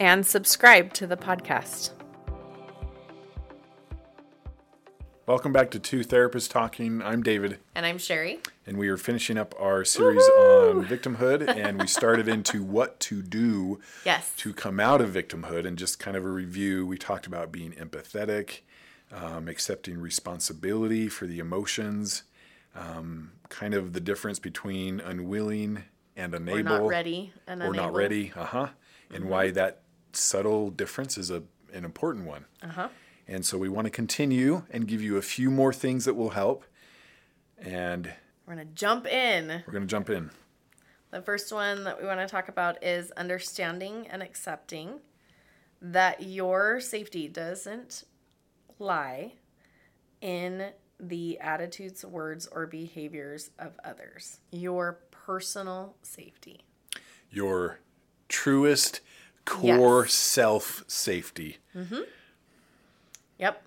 and subscribe to the podcast. Welcome back to Two Therapists Talking. I'm David, And I'm Sherie. and we are finishing up our series on victimhood, and we started into what to do Yes. to come out of victimhood and just kind of a review. We talked about being empathetic, um, accepting responsibility for the emotions, um, kind of the difference between unwilling and We're unable, not ready and or not unable. Mm-hmm. ready, uh huh, and why that subtle difference is a an important one. Uh-huh. And so we want to continue and give you a few more things that will help, and We're going to jump in. we're going to jump in. The first one that we want to talk about is understanding and accepting that your safety doesn't lie in the attitudes, words, or behaviors of others. Your personal safety. Your truest core Yes. self safety. Mm-hmm. Yep.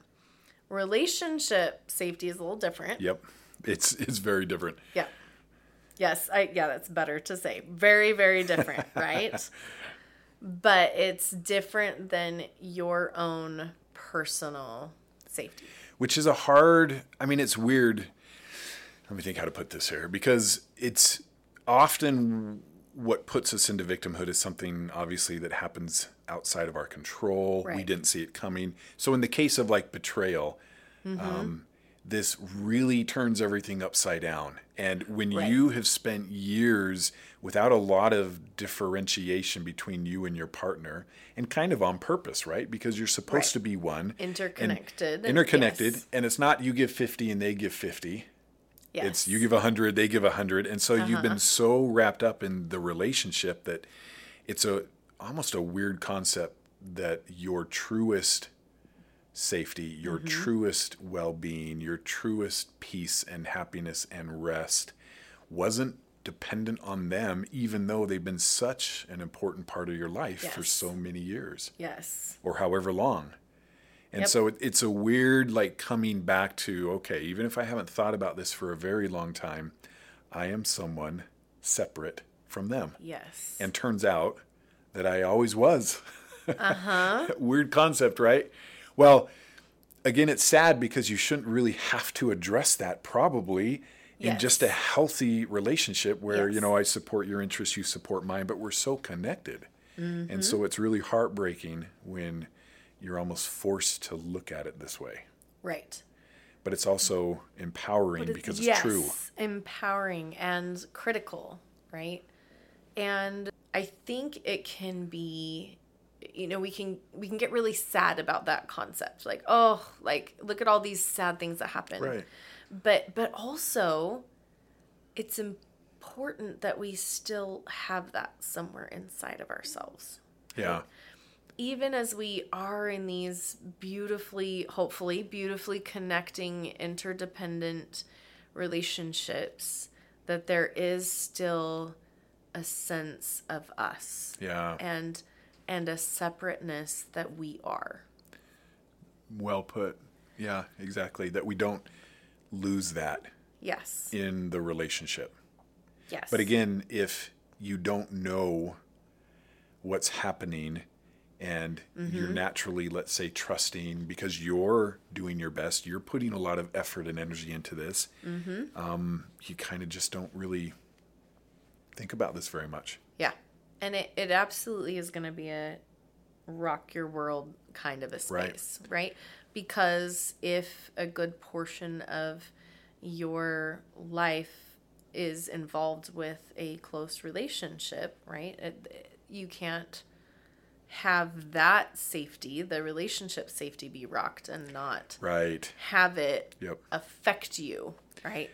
Relationship safety is a little different. Yep. It's it's very different. Yeah. Yes, I yeah, that's better to say. Very, very different, right? But it's different than your own personal safety. Which is a hard I mean it's weird. Let me think how to put this here because it's often what puts us into victimhood is something obviously that happens outside of our control. We didn't see it coming. So in the case of like betrayal, Mm-hmm. um, this really turns everything upside down. And when Right. you have spent years without a lot of differentiation between you and your partner, and kind of on purpose, right? Because you're supposed Right. to be one. and Interconnected. Interconnected. Yes. And it's not you give 50 and they give 50. Yes. Uh-huh, It's you give a 100, they give a 100. And so you've been so wrapped up in the relationship that it's a almost a weird concept that your truest safety, your Mm-hmm. truest well-being, your truest peace and happiness and rest wasn't dependent on them even though they've been such an important part of your life for so many years Yes. or however long. And Yep. so it, it's a weird, like coming back to, okay, even if I haven't thought about this for a very long time, I am someone separate from them. Yes. And turns out that I always was. Uh huh. weird concept, right? Well, again, it's sad because you shouldn't really have to address that probably in Yes. just a healthy relationship where, you know, I support your interests, you support mine, but we're so connected. And Mm-hmm. so it's really heartbreaking when you're almost forced to look at it this way. Right. But it's also empowering But because yes, it's true. Empowering and critical, right? And I think it can be you know, we can we can get really sad about that concept. Like, oh, like look at all these sad things that happen. Right. But but also it's important that we still have that somewhere inside of ourselves. Yeah. Even as we are in these beautifully, hopefully, beautifully connecting, interdependent relationships, that there is still a sense of us Yeah. and and a separateness that we are. Well put. Yeah, exactly. That we don't lose that Yes. in the relationship. Yes. But again, if you don't know what's happening and you're Mm-hmm. naturally, let's say, trusting because you're doing your best, you're putting a lot of effort and energy into this, Mm-hmm. um, you kind of just don't really think about this very much. Yeah. And it, it absolutely is going to be a rock your world kind of a Right. space, right? Because if a good portion of your life is involved with a close relationship, right? It, you can't have that safety, the relationship safety be rocked and not Right. have it Yep. affect you, right?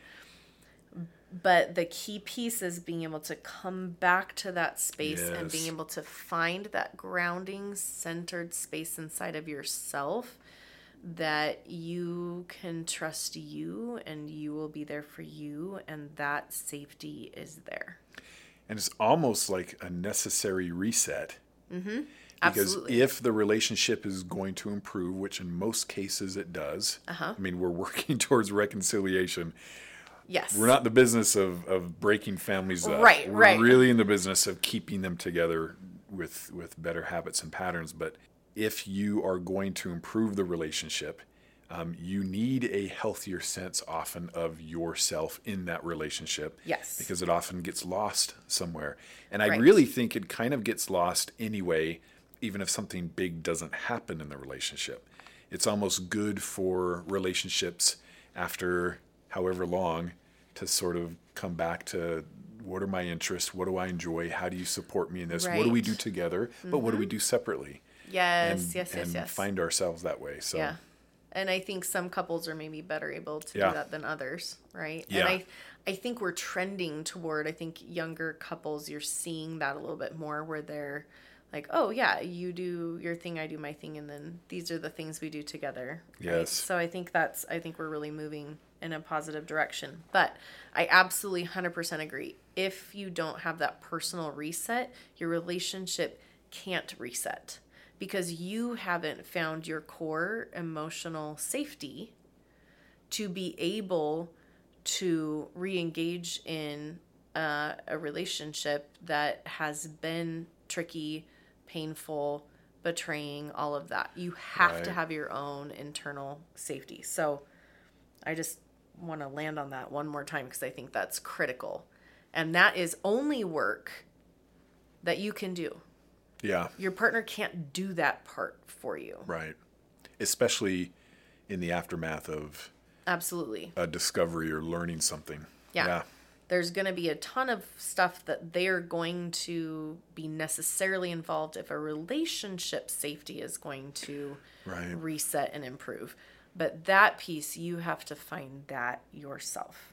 But the key piece is being able to come back to that space and being able to find that grounding, centered space inside of yourself that you can trust you and you will be there for you and that safety is there. And it's almost like a necessary reset. Mm-hmm. Because Absolutely. if the relationship is going to improve, which in most cases it does, Uh-huh. I mean, we're working towards reconciliation. Yes. We're not in the business of, of breaking families up. Right, We're right. really in the business of keeping them together with with better habits and patterns. But if you are going to improve the relationship, um, you need a healthier sense often of yourself in that relationship. Yes. Because it often gets lost somewhere. And I Right. really think it kind of gets lost anyway, even if something big doesn't happen in the relationship. It's almost good for relationships after however long to sort of come back to what are my interests? What do I enjoy? How do you support me in this? What do we Right. Mm-hmm. do together? But what do we do separately? yes, and, yes, yes, and yes. find ourselves that way. So Yeah. And I think some couples are maybe better able to Yeah. do that than others, right? Yeah. And I I think we're trending toward I think younger couples you're seeing that a little bit more where they're like, "Oh yeah, you do your thing, I do my thing and then these are the things we do together." right? Yes. So I think that's I think we're really moving in a positive direction. But I absolutely 100% agree. If you don't have that personal reset, your relationship can't reset because you haven't found your core emotional safety to be able to re-engage in uh, a relationship that has been tricky, painful, betraying, all of that. You have to have your own internal safety. So I just want to land on that one more time because I think that's critical. And that is only work that you can do. yeah, Your partner can't do that part for you. right. Especially in the aftermath of Absolutely. a discovery or learning something. Yeah. Yeah. There's going to be a ton of stuff that they're going to be necessarily involved if a relationship safety is going to Right. reset and improve. But that piece, you have to find that yourself.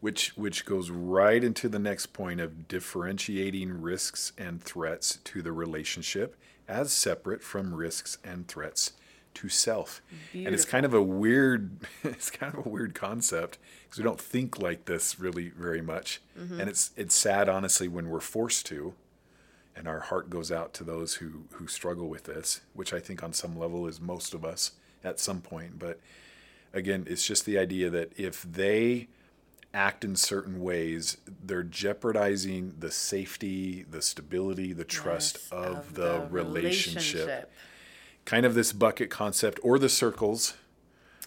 which which goes right into the next point of differentiating risks and threats to the relationship as separate from risks and threats to self. And it's kind of a weird it's kind of a weird concept because we don't think like this really very much. Mm-hmm. And it's it's sad honestly when we're forced to and our heart goes out to those who who struggle with this, which I think on some level is most of us at some point, but again, it's just the idea that if they act in certain ways, they're jeopardizing the safety, the stability, the trust Yes, of, the, relationship. relationship. Kind of this bucket concept or the circles,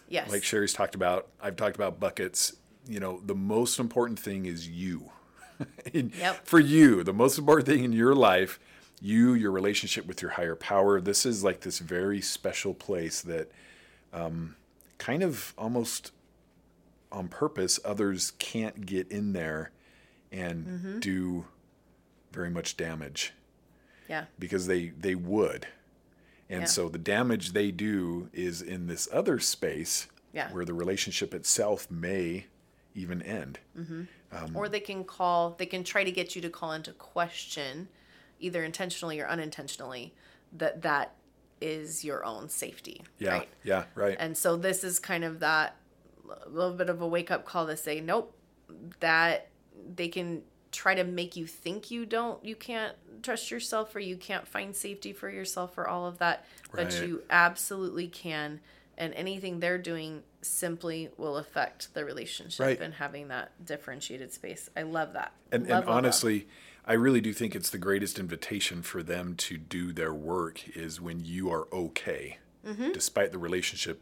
Yes. like Sherie's talked about. I've talked about buckets. You know, the most important thing is you. In- Yep. For you, the most important thing in your life, you, your relationship with your higher power. This is like this very special place that um, kind of almost on purpose, others can't get in there and Mm-hmm. do very much damage yeah. because they they would. And Yeah. so the damage they do is in this other space Yeah. where the relationship itself may even end. Mm-hmm. or they can call, they can try to get you to call into question, either intentionally or unintentionally, that that is your own safety. Yeah. Right. Yeah, right. And so this is kind of that little bit of a wake up call to say, nope, that they can try to make you think you don't, you can't trust yourself or you can't find safety for yourself or all of that. But you absolutely can. And anything they're doing simply will affect the relationship Right. and having that differentiated space. I love that. And, Love, and love, love. honestly, I really do think it's the greatest invitation for them to do their work is when you are okay, Mm-hmm. despite the relationship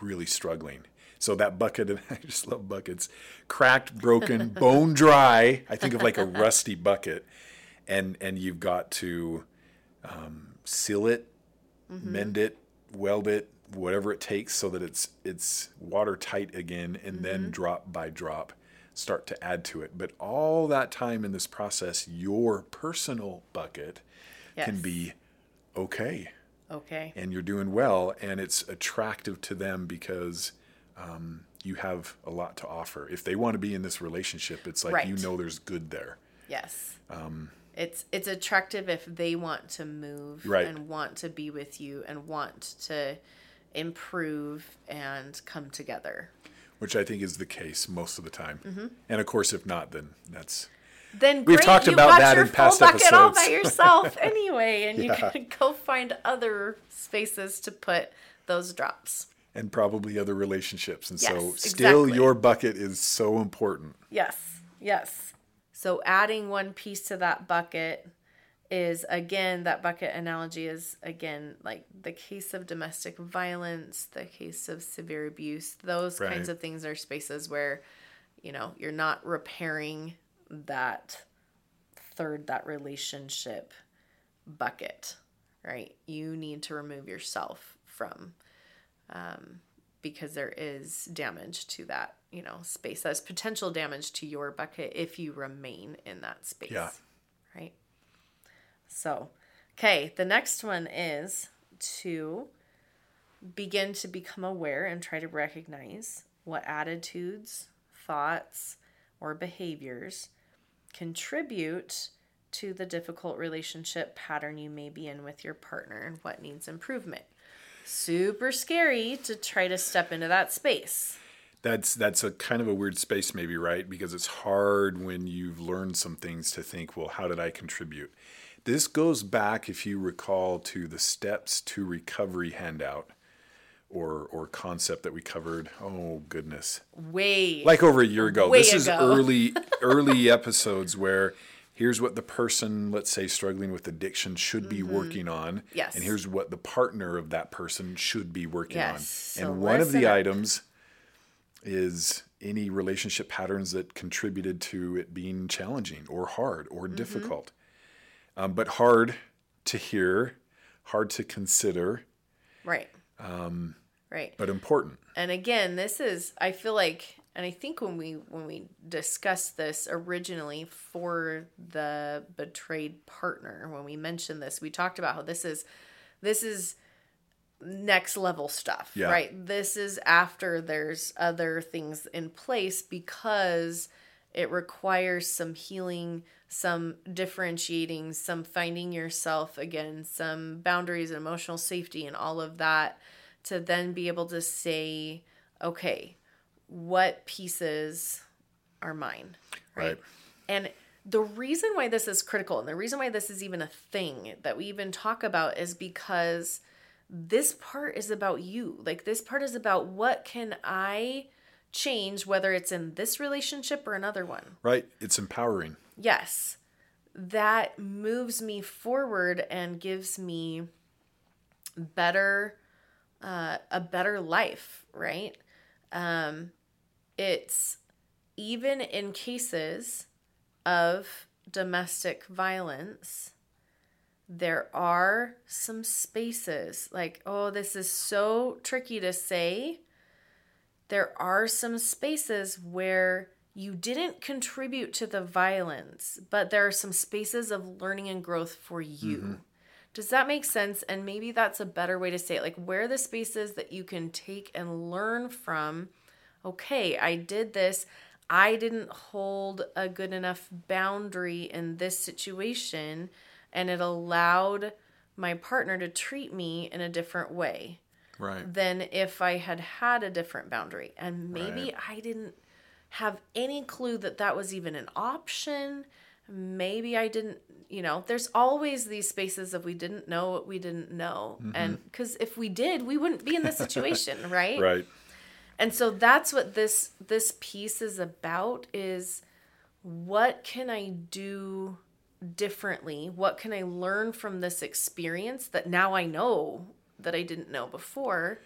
really struggling. So that bucket, and I just love buckets, cracked, broken, bone dry. I think of like a rusty bucket, and and you've got to um, seal it, Mm-hmm. mend it, weld it, whatever it takes, so that it's it's watertight again, and Mm-hmm. then drop by drop start to add to it. But all that time in this process, your personal bucket can be okay Okay. and you're doing well and it's attractive to them because um, you have a lot to offer. If they want to be in this relationship, it's like Right. you know there's good there. Yes. Um, it's it's attractive if they want to move Right. and want to be with you and want to improve and come together. Which I think is the case most of the time. Mm-hmm. And of course, if not, then that's Then We've great, talked you about that your in past bucket all by episodes. yourself anyway, and you can go find other spaces to put those drops. And probably other relationships. And so still exactly. your bucket is so important. Yes, yes. So adding one piece to that bucket is again that bucket analogy is again like the case of domestic violence, the case of severe abuse. Those kinds of things are spaces where you know you're not repairing that third that relationship bucket, right? You need to remove yourself from um, because there is damage to that, you know, space. There's potential damage to your bucket if you remain in that space. Yeah. Right. So, okay, the next one is to begin to become aware and try to recognize what attitudes, thoughts, or behaviors contribute to the difficult relationship pattern you may be in with your partner and what needs improvement. Super scary to try to step into that space. That's that's a kind of a weird space maybe, right? Because it's hard when you've learned some things to think, well, how did I contribute? This goes back, if you recall, to the steps to recovery handout or or concept that we covered. Oh goodness. Way like over a year ago. This is early early episodes where here's what the person, let's say struggling with addiction, should be working on. Mm-hmm. Yes. And here's what the partner of that person should be working Yes. on. So And one of the up. items is any relationship patterns that contributed to it being challenging or hard or Mm-hmm. difficult. Um, but hard to hear, hard to consider, right. Um, right. but important. and again this is i feel like and i think when we when we discussed this originally for the betrayed partner when we mentioned this we talked about how this is this is next level stuff Yeah. right this is after there's other things in place because it requires some healing some differentiating some finding yourself again some boundaries and emotional safety and all of that to then be able to say okay what pieces are mine right, Right. and the reason why this is critical and the reason why this is even a thing that we even talk about is because this part is about you. Like this part is about what can I change whether it's in this relationship or another one. Right? It's empowering. Yes. That moves me forward and gives me better uh, a better life, right? Um it's even in cases of domestic violence, there are some spaces like, oh, this is so tricky to say. There are some spaces where you didn't contribute to the violence, but there are some spaces of learning and growth for you. Mm-hmm. Does that make sense? And maybe that's a better way to say it. Like, where are the spaces that you can take and learn from? Okay, I did this. I didn't hold a good enough boundary in this situation, and it allowed my partner to treat me in a different way Right. than if I had had a different boundary. And maybe Right. I didn't have any clue that that was even an option. Maybe I didn't, you know, there's always these spaces of we didn't know what we didn't know. Mm-hmm. And because if we did, we wouldn't be in this situation, right? Right. And so that's what this this piece is about is what can I do differently? What can I learn from this experience that now I know that I didn't know before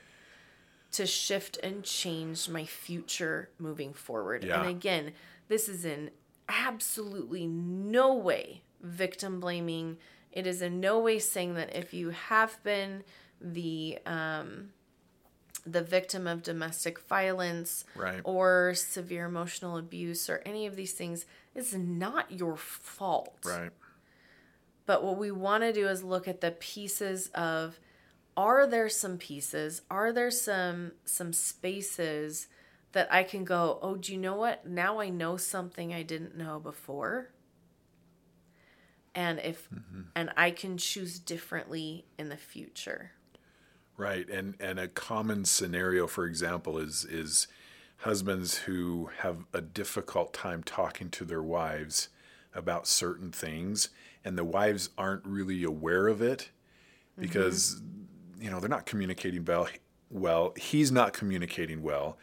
to shift and change my future moving forward? Yeah. And again, this is in absolutely no way victim blaming. It is in no way saying that if you have been the um the victim of domestic violence Right. or severe emotional abuse or any of these things is not your fault. Right. But what we want to do is look at the pieces of are there some pieces? Are there some some spaces that I can go, "Oh, do you know what? Now I know something I didn't know before." And if mm-hmm. and I can choose differently in the future. Right, and and a common scenario, for example, is is husbands who have a difficult time talking to their wives about certain things, and the wives aren't really aware of it because you know they're not communicating well. Well, he's not communicating well,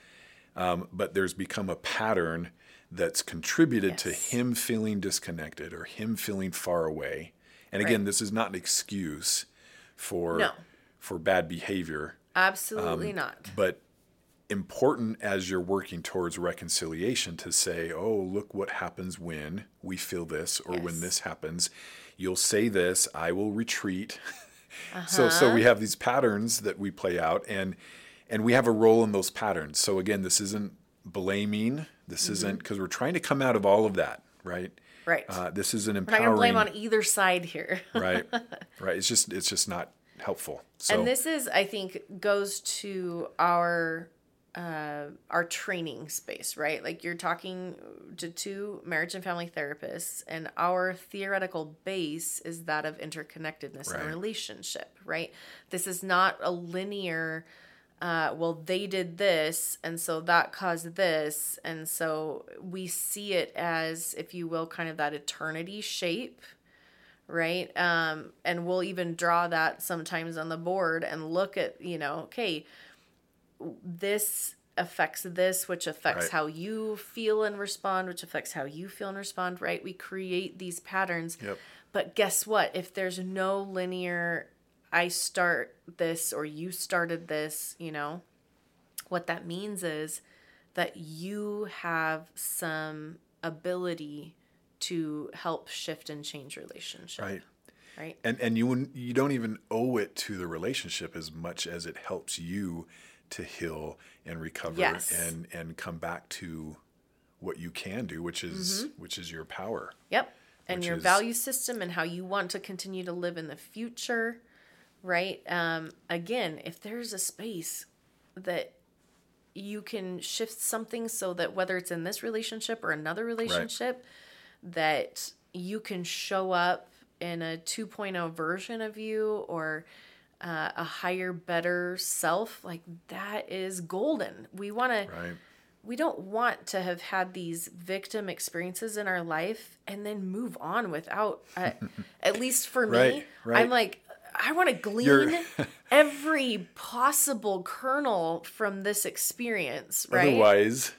um, but there's become a pattern that's contributed to him feeling disconnected or him feeling far away. And again, Right. this is not an excuse for No. For bad behavior Absolutely um, not. but important as you're working towards reconciliation to say, oh, look what happens when we feel this or when this happens. You'll say this, I will retreat. so so uh-huh. we have these patterns that we play out and and we have a role in those patterns. So again, this isn't blaming. This mm-hmm. isn't because we're trying to come out of all of that, right? Right. Uh, this is an We're not empowering gonna blame on either side here. right. Right. It's just it's just not helpful. So and this is, I think, goes to our uh, our training space, right? Like you're talking to two marriage and family therapists, and our theoretical base is that of interconnectedness Right. and relationship, right? This is not a linear. Uh, well, they did this, and so that caused this, and so we see it as, if you will, kind of that eternity shape, right? Um, and we'll even draw that sometimes on the board and look at, you know, okay, this affects this, which affects Right. how you feel and respond, which affects how you feel and respond, right? We create these patterns. Yep. But guess what? If there's no linear, I start this or you started this, you know, what that means is that you have some ability to help shift and change relationship. right. Right. and and you you don't even owe it to the relationship as much as it helps you to heal and recover Yes. and and come back to what you can do which is which is your power Yep. And your is- value system and how you want to continue to live in the future, right? Um, again, if there's a space that you can shift something so that whether it's in this relationship or another relationship, that you can show up in a 2.0 version of you or uh, a higher, better self, like that is golden. We want to right we don't want to have had these victim experiences in our life and then move on without uh, at least for me Right, right. i'm like i want to glean every possible kernel from this experience right otherwise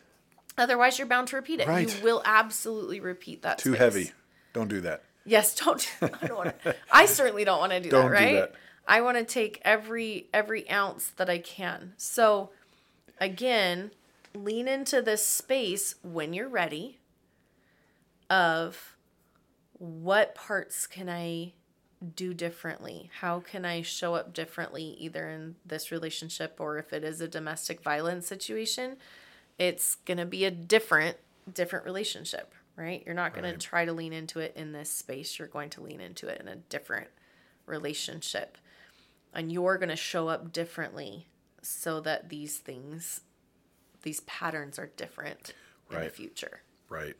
otherwise you're bound to repeat it Right. you will absolutely repeat that too space. heavy don't do that Yes, don't. I don't want to. I certainly don't want to do Don't that. do Right. that. I want to take every every ounce that I can. So, again, lean into this space when you're ready. Of what parts can I do differently? How can I show up differently, either in this relationship or if it is a domestic violence situation? It's gonna be a different different relationship, right? You're not going Right. to try to lean into it in this space. You're going to lean into it in a different relationship. And you're going to show up differently so that these things, these patterns are different in the future. Right.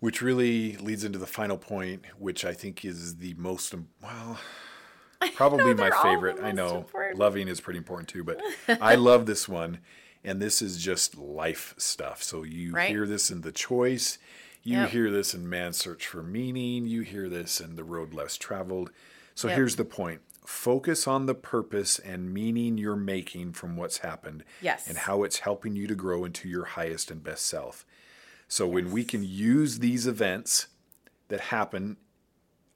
Which really leads into the final point, which I think is the most, well, probably my favorite. I know important. loving is pretty important too, but I love this one. And this is just life stuff. So you Right. hear this in The Choice, you Yep. hear this in Man's Search for Meaning, you hear this in The Road Less Traveled. So Yep. here's the point focus on the purpose and meaning you're making from what's happened Yes. and how it's helping you to grow into your highest and best self. So when we can use these events that happen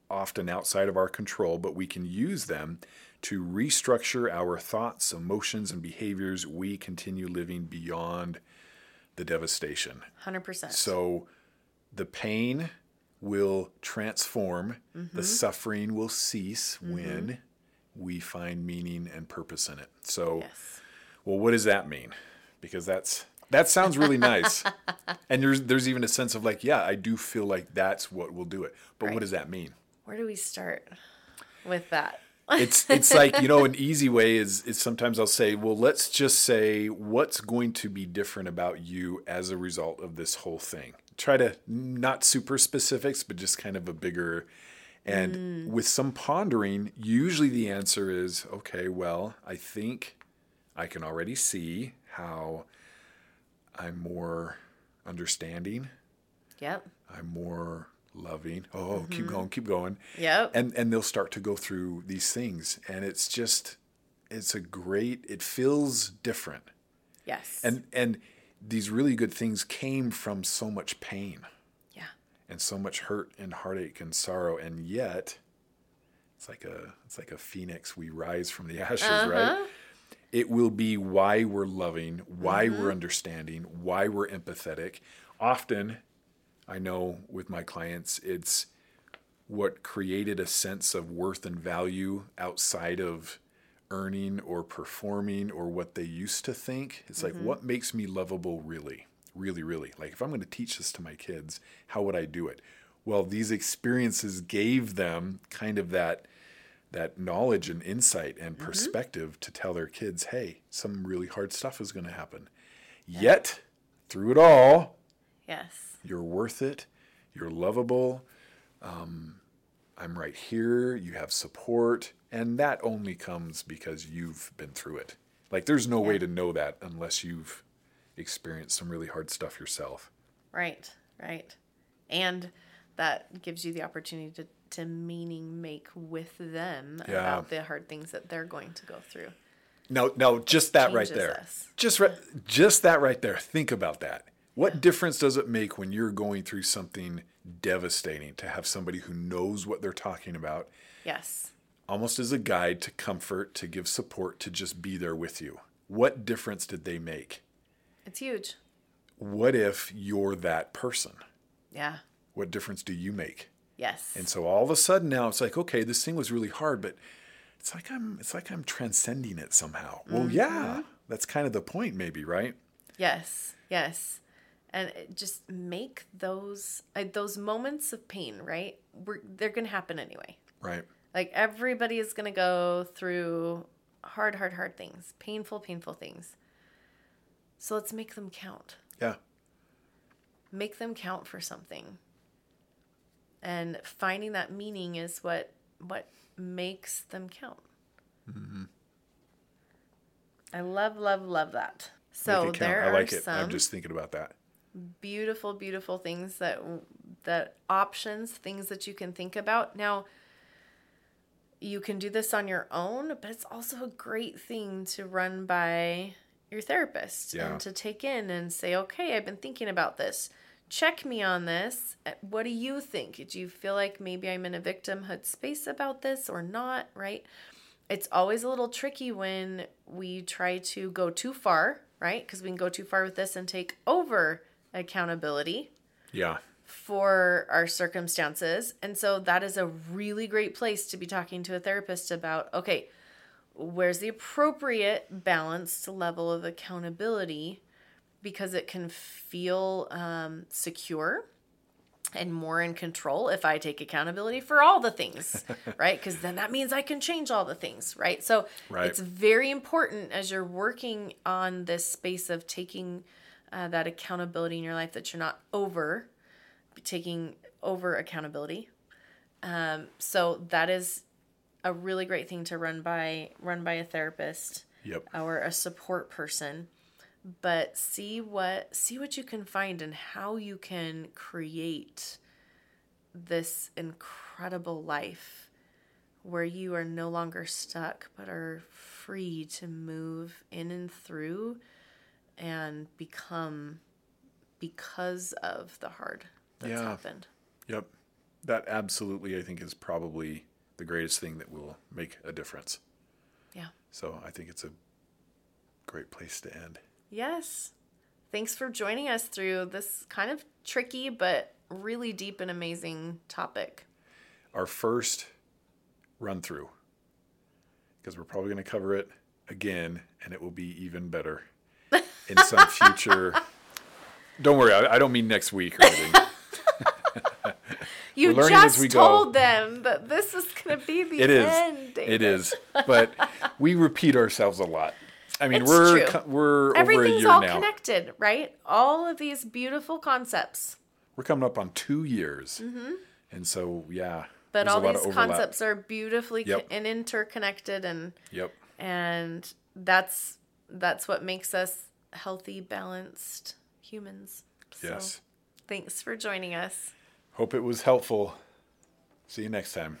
often outside of our control, but we can use them to restructure our thoughts, emotions, and behaviors, we continue living beyond the devastation. 100%. So the pain will transform, Mm-hmm. the suffering will cease when we find meaning and purpose in it. So yes. well, what does that mean? Because that's that sounds really nice, and there's there's even a sense of like, yeah, I do feel like that's what will do it. But Right. what does that mean? Where do we start with that? It's it's like you know an easy way is is sometimes I'll say, well, let's just say what's going to be different about you as a result of this whole thing. Try to not super specifics, but just kind of a bigger. And mm. with some pondering, usually the answer is, okay, well, I think I can already see how I'm more understanding. Yep. I'm more loving. Oh, mm-hmm. keep going, keep going. Yep. And and they'll start to go through these things and it's just it's a great it feels different. Yes. And and these really good things came from so much pain. Yeah. And so much hurt and heartache and sorrow and yet it's like a it's like a phoenix we rise from the ashes, uh-huh. right? It will be why we're loving, why mm-hmm. we're understanding, why we're empathetic. Often I know with my clients, it's what created a sense of worth and value outside of earning or performing or what they used to think. It's mm-hmm. like, what makes me lovable really? Really, really. Like, if I'm going to teach this to my kids, how would I do it? Well, these experiences gave them kind of that that knowledge and insight and mm-hmm. perspective to tell their kids, hey, some really hard stuff is going to happen. Yeah. Yet, through it all, yes you're worth it. You're lovable. Um, I'm right here. You have support. And that only comes because you've been through it. Like, there's no yeah. way to know that unless you've experienced some really hard stuff yourself. Right, right. And that gives you the opportunity to, to meaning make with them yeah. about the hard things that they're going to go through. No, no, just that right there. Us. Just right, just that right there. Think about that. What difference does it make when you're going through something devastating to have somebody who knows what they're talking about? Yes. Almost as a guide to comfort, to give support, to just be there with you. What difference did they make? It's huge. What if you're that person? Yeah. What difference do you make? Yes. And so all of a sudden now it's like, okay, this thing was really hard, but it's like I'm it's like I'm transcending it somehow. Mm-hmm. Well, yeah, that's kind of the point maybe, right? Yes. Yes and just make those uh, those moments of pain right? We're, they're gonna happen anyway. Right. Like everybody is gonna go through hard hard hard things painful painful things. So let's make them count. Yeah. Make them count for something. And finding that meaning is what what makes them count. Mm-hmm. i love love love that. So there I like it. Some, I'm just thinking about that beautiful beautiful things that that options things that you can think about. Now you can do this on your own but it's also a great thing to run by your therapist yeah. and to take in and say okay i've been thinking about this. Check me on this. Uh, what do you think? Do you feel like maybe i'm in a victimhood space about this or not? Right? It's always a little tricky when we try to go too far right? Because we can go too far with this and take over accountability. Yeah. For our circumstances. And so that is a really great place to be talking to a therapist about okay, where's the appropriate balanced level of accountability because it can feel um, secure and more in control if I take accountability for all the things, right? Because then that means I can change all the things, right? So right. it's very important as you're working on this space of taking uh, that accountability in your life that you're not over taking over accountability. Um, so that is a really great thing to run by run by a therapist yep. or a support person but see what see what you can find and how you can create this incredible life where you are no longer stuck but are free to move in and through and become because of the hard that's yeah. happened. Yep. That absolutely I think is probably the greatest thing that will make a difference. Yeah. So I think it's a great place to end. Yes. Thanks for joining us through this kind of tricky but really deep and amazing topic. Our first run through, because we're probably going to cover it again and it will be even better in some future. don't worry, I, I, don't mean next week or anything. you We're learning as just we go. told them that this is going to be the It is. end. David. It is. But we repeat ourselves a lot. I mean, It's we're true. we're over a Everything's all now. connected, right? All of these beautiful concepts. We're coming up on two years, mm-hmm. and so yeah. But all these concepts are beautifully co- and interconnected and Yep. and that's that's what makes us healthy, balanced humans. So Yes. thanks for joining us. Hope it was helpful. See you next time.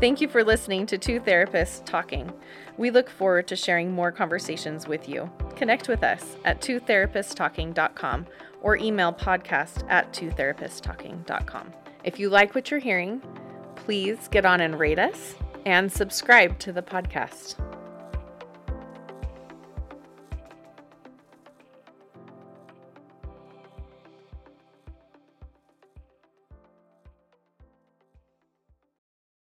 Thank you for listening to Two Therapists Talking. We look forward to sharing more conversations with you. Connect with us at twotherapisttalking.com or email podcast at twotherapisttalking.com. If you like what you're hearing, please get on and rate us and subscribe to the podcast.